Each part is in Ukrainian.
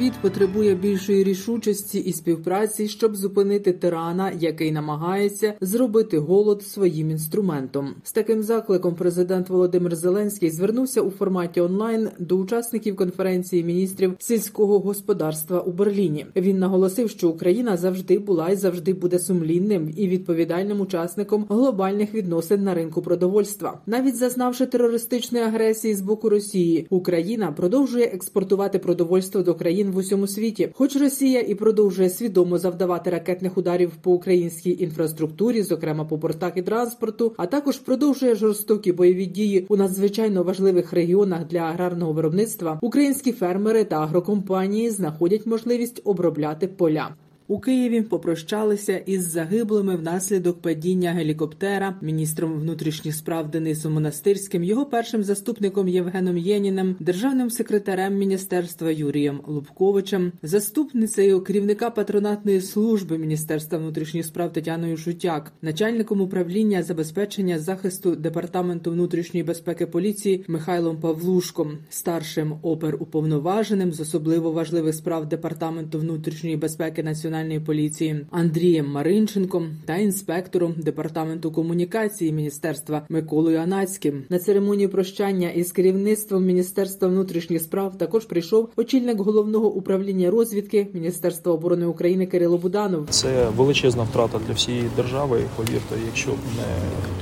Світ потребує більшої рішучості і співпраці, щоб зупинити тирана, який намагається зробити голод своїм інструментом. З таким закликом президент Володимир Зеленський звернувся у форматі онлайн до учасників конференції міністрів сільського господарства у Берліні. Він наголосив, що Україна завжди була і завжди буде сумлінним і відповідальним учасником глобальних відносин на ринку продовольства. Навіть зазнавши терористичної агресії з боку Росії, Україна продовжує експортувати продовольство до країн в усьому світі. Хоч Росія і продовжує свідомо завдавати ракетних ударів по українській інфраструктурі, зокрема по портах і транспорту, а також продовжує жорстокі бойові дії у надзвичайно важливих регіонах для аграрного виробництва. Українські фермери та агрокомпанії знаходять можливість обробляти поля. У Києві попрощалися із загиблими внаслідок падіння гелікоптера, міністром внутрішніх справ Денисом Монастирським, його першим заступником Євгеном Єніним, державним секретарем міністерства Юрієм Лубковичем, заступницею керівника патронатної служби Міністерства внутрішніх справ Тетяною Шутяк, начальником управління забезпечення захисту департаменту внутрішньої безпеки поліції Михайлом Павлушком, старшим опер-уповноваженим з особливо важливих справ департаменту внутрішньої безпеки національної національної поліції Андрієм Маринченком та інспектором департаменту комунікації міністерства Миколою Анацьким. На церемонії прощання із керівництвом міністерства внутрішніх справ також прийшов очільник головного управління розвідки Міністерства оборони України Кирило Буданов. Це величезна втрата для всієї держави. Повірте, якщо б не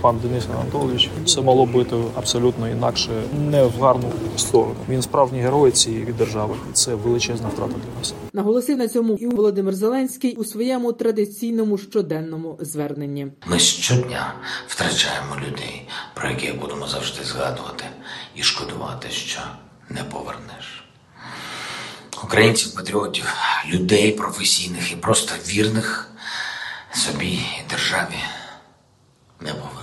пан Денис Анатолійович, все мало бути абсолютно інакше, не в гарну сторону. Він справжній герой цієї держави. Це величезна втрата для нас. Наголосив на цьому і Володимир Зеленський у своєму традиційному щоденному зверненні. Ми щодня втрачаємо людей, про яких будемо завжди згадувати і шкодувати, що не повернеш. Українців, патріотів, людей професійних і просто вірних собі і державі не повернеш.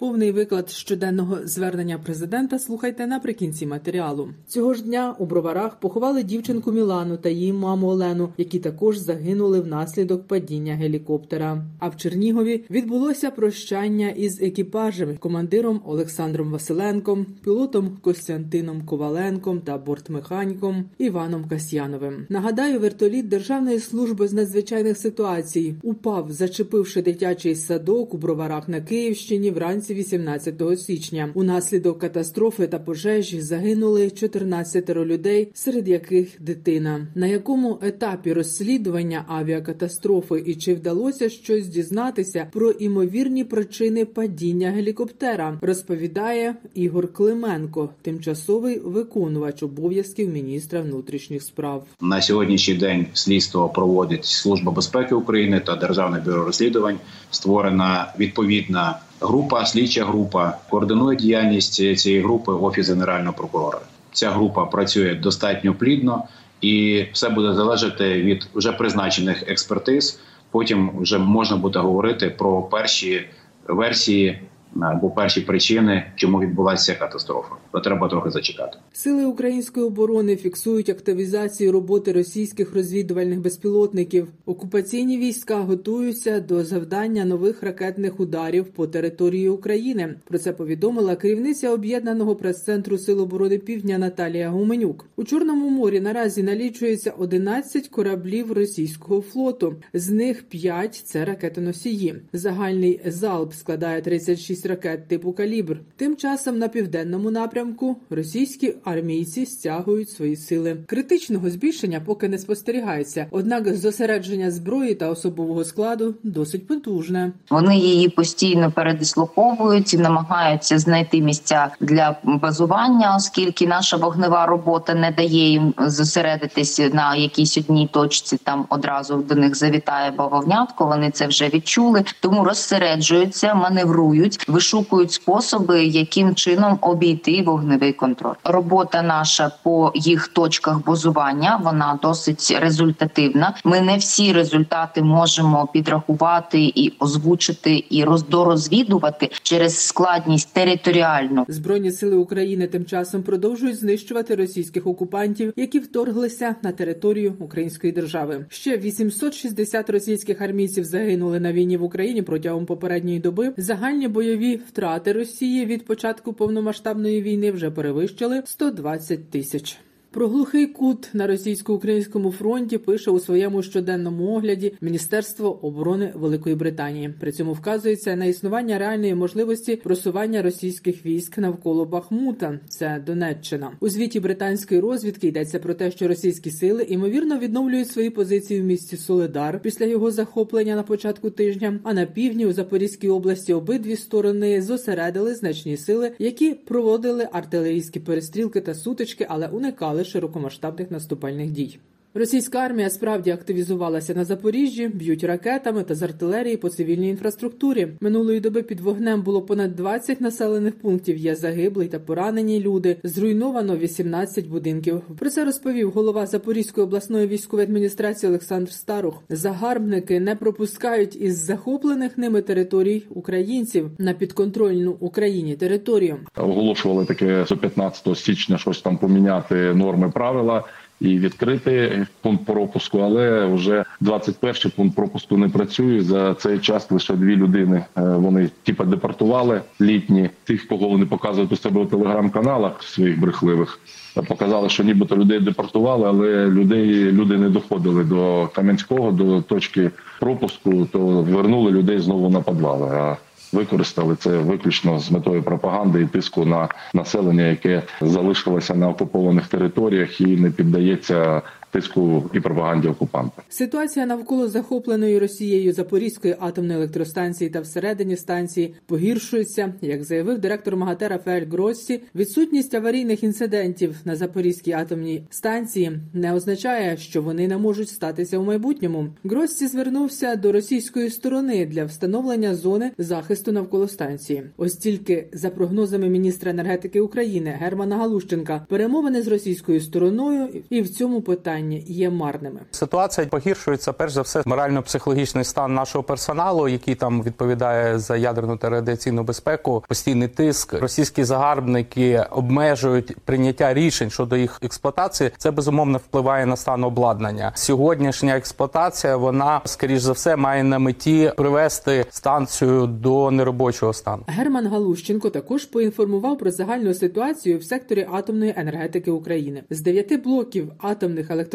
Повний виклад щоденного звернення президента слухайте наприкінці матеріалу. Цього ж дня у броварах поховали дівчинку Мілану та її маму Олену, які також загинули внаслідок падіння гелікоптера. А в Чернігові відбулося прощання із екіпажем, командиром Олександром Василенком, пілотом Костянтином Коваленком та бортмеханіком Іваном Касьяновим. Нагадаю, вертоліт Державної служби з надзвичайних ситуацій упав, зачепивши дитячий садок у броварах на Київщині вранці. 18 січня. Унаслідок катастрофи та пожежі загинули 14 людей, серед яких дитина. На якому етапі розслідування авіакатастрофи і чи вдалося щось дізнатися про імовірні причини падіння гелікоптера, розповідає Ігор Клименко, тимчасовий виконувач обов'язків міністра внутрішніх справ. На сьогоднішній день слідство проводить служба безпеки України та Державне бюро розслідувань. Створена відповідна група, слідча група координує діяльність цієї групи офіс генерального прокурора. Ця група працює достатньо плідно, і все буде залежати від вже призначених експертиз. Потім вже можна буде говорити про перші версії або перші причини, чому відбулася катастрофа. То треба трохи зачекати. Сили української оборони фіксують активізацію роботи російських розвідувальних безпілотників. Окупаційні війська готуються до завдання нових ракетних ударів по території України. Про це повідомила керівниця об'єднаного прес-центру Сил оборони Півдня Наталія Гуменюк. У Чорному морі наразі налічується 11 кораблів російського флоту. З них 5 – це ракетоносії. Загальний залп складає 36 ракет типу калібр. Тим часом на південному напрямку російські армійці стягують свої сили. Критичного збільшення поки не спостерігається однак зосередження зброї та особового складу досить потужне. Вони її постійно передислоковують і намагаються знайти місця для базування, оскільки наша вогнева робота не дає їм зосередитись на якійсь одній точці. Там одразу до них завітає бавовнятко. Вони це вже відчули, тому розсереджуються, маневрують. Вишукують способи, яким чином обійти вогневий контроль. Робота наша по їх точках базування вона досить результативна. Ми не всі результати можемо підрахувати і озвучити, і роздорозвідувати через складність територіальну. Збройні сили України тим часом продовжують знищувати російських окупантів, які вторглися на територію української держави. Ще 860 російських армійців загинули на війні в Україні протягом попередньої доби. Загальні бойові втрати Росії від початку повномасштабної війни вже перевищили 120 тисяч. Про глухий кут на російсько-українському фронті пише у своєму щоденному огляді Міністерство оборони Великої Британії. При цьому вказується на існування реальної можливості просування російських військ навколо Бахмута. Це Донеччина. У звіті британської розвідки йдеться про те, що російські сили ймовірно відновлюють свої позиції в місті Соледар після його захоплення на початку тижня. А на півдні у Запорізькій області обидві сторони зосередили значні сили, які проводили артилерійські перестрілки та сутички, але уникали широкомасштабних наступальних дій. Російська армія справді активізувалася на Запоріжжі, б'ють ракетами та з артилерії по цивільній інфраструктурі. Минулої доби під вогнем було понад 20 населених пунктів. Є загиблі та поранені люди. Зруйновано 18 будинків. Про це розповів голова Запорізької обласної військової адміністрації Олександр Старух. Загарбники не пропускають із захоплених ними територій українців на підконтрольну Україні територію. оголошували таке до 15 січня щось там поміняти норми правила. І відкрити пункт пропуску, але вже 21 пункт пропуску не працює. За цей час лише дві людини е, вони типа депортували літні. Тих, кого вони показують у себе у телеграм-каналах своїх брехливих, показали, що нібито людей депортували, але людей люди не доходили до Кам'янського, до точки пропуску, то вернули людей знову на підвали. Використали це виключно з метою пропаганди і тиску на населення, яке залишилося на окупованих територіях і не піддається тиску і пропаганді окупанта. Ситуація навколо захопленої Росією Запорізької атомної електростанції та всередині станції погіршується, як заявив директор МАГАТЕ Рафаель Гроссі. Відсутність аварійних інцидентів на Запорізькій атомній станції не означає, що вони не можуть статися у майбутньому. Гроссі звернувся до російської сторони для встановлення зони захисту навколо станції. Ось тільки за прогнозами міністра енергетики України Германа Галущенка, перемовини з російською стороною і в цьому питанні є марними. Ситуація погіршується перш за все морально-психологічний стан нашого персоналу, який там відповідає за ядерну та радіаційну безпеку, постійний тиск. Російські загарбники обмежують прийняття рішень щодо їх експлуатації. Це безумовно впливає на стан обладнання. Сьогоднішня експлуатація вона скоріш за все має на меті привести станцію до неробочого стану. Герман Галущенко також поінформував про загальну ситуацію в секторі атомної енергетики України. З дев'яти блоків атомних електростанцій,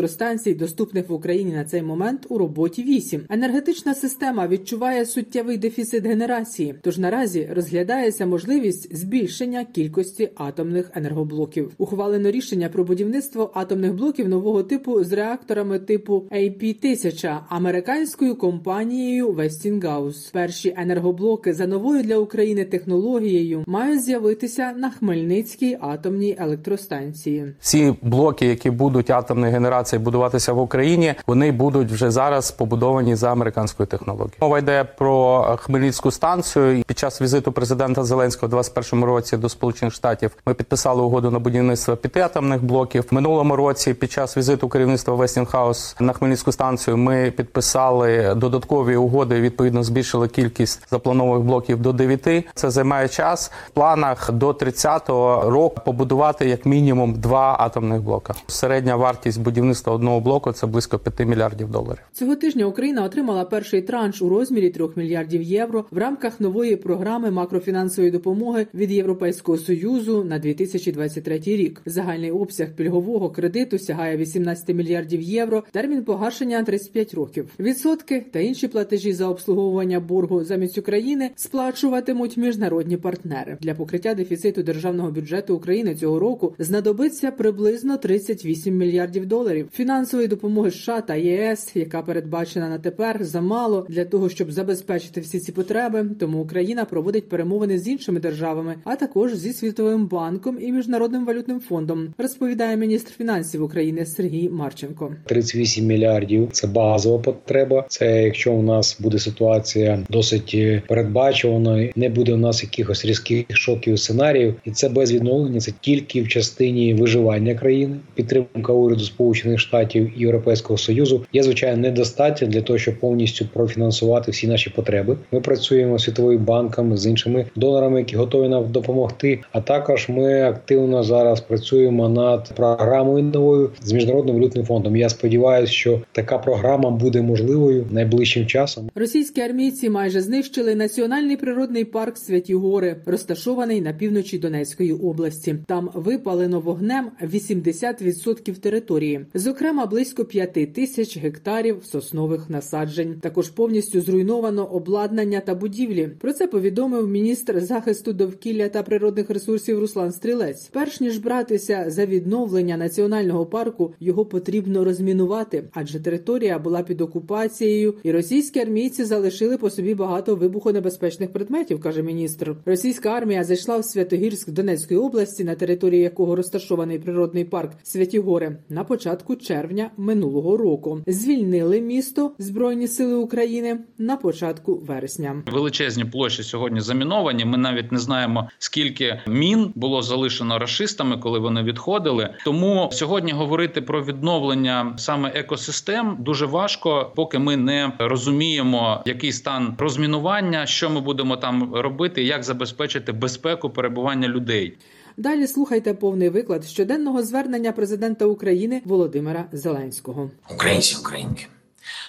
доступних в Україні на цей момент, у роботі вісім. Енергетична система відчуває суттєвий дефіцит генерації. Тож наразі розглядається можливість збільшення кількості атомних енергоблоків. Ухвалено рішення про будівництво атомних блоків нового типу з реакторами типу AP-1000 американською компанією Westinghouse. Перші енергоблоки за новою для України технологією мають з'явитися на Хмельницькій атомній електростанції. Ці блоки, які будуть атомної генерації будуватися в Україні, вони будуть вже зараз побудовані за американською технологією. Мова йде про Хмельницьку станцію. Під час візиту президента Зеленського у 2021 році до Сполучених Штатів ми підписали угоду на будівництво п'яти атомних блоків. Минулому році, під час візиту керівництва Westinghouse на Хмельницьку станцію, ми підписали додаткові угоди. Відповідно, збільшили кількість запланованих блоків до 9. Це займає час. В планах до 30-го року побудувати як мінімум два атомних блока. Середня вартість будівництва одного блоку це близько 5 мільярдів доларів. Цього тижня Україна отримала перший транш у розмірі 3 мільярдів євро в рамках нової програми макрофінансової допомоги від Європейського союзу на 2023 рік. Загальний обсяг пільгового кредиту сягає 18 мільярдів євро. Термін погашення 35 років. Відсотки та інші платежі за обслуговування боргу замість України сплачуватимуть міжнародні партнери для покриття дефіциту державного бюджету України цього року. Знадобиться приблизно 38 мільярдів доларів. Фінансової допомоги США та ЄС, яка передбачена на тепер, замало для того, щоб забезпечити всі ці потреби. Тому Україна проводить перемовини з іншими державами, а також зі світовим банком і міжнародним валютним фондом. Розповідає міністр фінансів України Сергій Марченко. 38 мільярдів це базова потреба. Це якщо у нас буде ситуація досить передбачуваною, не буде у нас якихось різких шоків сценаріїв, і це без відновлення. Це тільки в частині виживання країни. Підтримка уряду Сполучених Штатів і Європейського союзу є звичайно недостатньо для того, щоб повністю профінансувати всі наші потреби. Ми працюємо з світовим банком з іншими донорами, які готові нам допомогти. А також ми активно зараз працюємо над програмою новою з міжнародним валютним фондом. Я сподіваюся, що така програма буде можливою найближчим часом. Російські армійці майже знищили національний природний парк Святі Гори, розташований на півночі Донецької області. Там випалено вогнем 80% території, зокрема близько 5 тисяч гектарів соснових насаджень. Також повністю зруйновано обладнання та будівлі. Про це повідомив міністр захисту довкілля та природних ресурсів Руслан Стрілець. Перш ніж братися за відновлення національного парку, його потрібно розмінувати, адже територія була під окупацією, і російські армійці залишили по собі багато вибухонебезпечних предметів, каже міністр. Російська армія зайшла в Святогірськ Донецької області, на території якого розташований природний парк Святі Гори, на початку червня минулого року. Звільнили місто Збройні Сили України на початку вересня. Величезні площі сьогодні заміновані. Ми навіть не знаємо скільки мін було залишено расистами, коли вони відходили. Тому сьогодні говорити про відновлення саме екосистем дуже важко, поки ми не розуміємо, який стан розмінування, що ми будемо там робити, як забезпечити безпеку перебування людей. Далі слухайте повний виклад щоденного звернення президента України Володимира Зеленського. Українці, українки,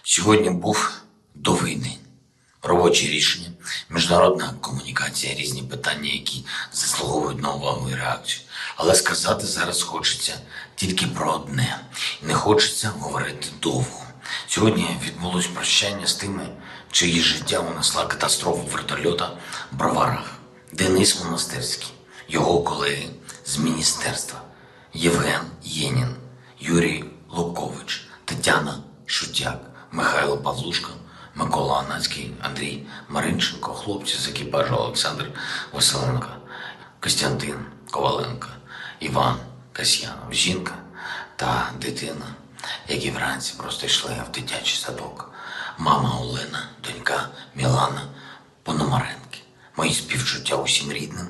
сьогодні був довгий день. Робочі рішення, міжнародна комунікація, різні питання, які заслуговують на увагу і реакцію. Але сказати зараз хочеться тільки про одне, не хочеться говорити довго. Сьогодні відбулось прощання з тими, чиї життя унесла катастрофа вертольота в Броварах. Денис Монастирський, його колеги з міністерства, Євген Єнін, Юрій Лукович, Тетяна Шутяк, Михайло Павлушко, Микола Анацький, Андрій Маринченко, хлопці з екіпажу Олександр Василенко, Костянтин Коваленко, Іван Касьянов, жінка та дитина, які вранці просто йшли в дитячий садок. Мама Олена, донька Мілана Пономаренки. Мої співчуття усім рідним,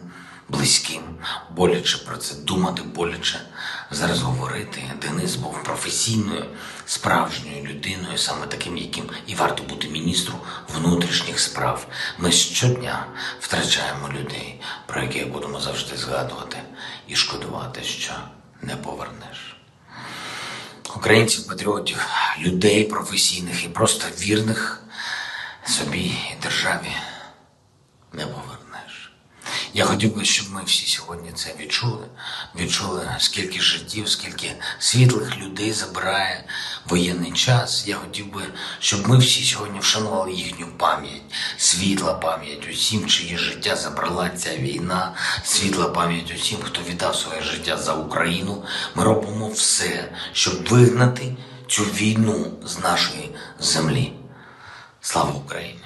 близьким, боляче про це думати, боляче зараз говорити. Денис був професійною, справжньою людиною, саме таким, яким і варто бути міністру внутрішніх справ. Ми щодня втрачаємо людей, про яких будемо завжди згадувати і шкодувати, що не повернеш. Українців, патріотів, людей професійних і просто вірних собі і державі не повернеш. Я хотів би, щоб ми всі сьогодні це відчули. Відчули, скільки життів, скільки світлих людей забирає воєнний час. Я хотів би, щоб ми всі сьогодні вшанували їхню пам'ять, світла пам'ять усім, чиє життя забрала ця війна, світла пам'ять усім, хто віддав своє життя за Україну. Ми робимо все, щоб вигнати цю війну з нашої землі. Слава Україні!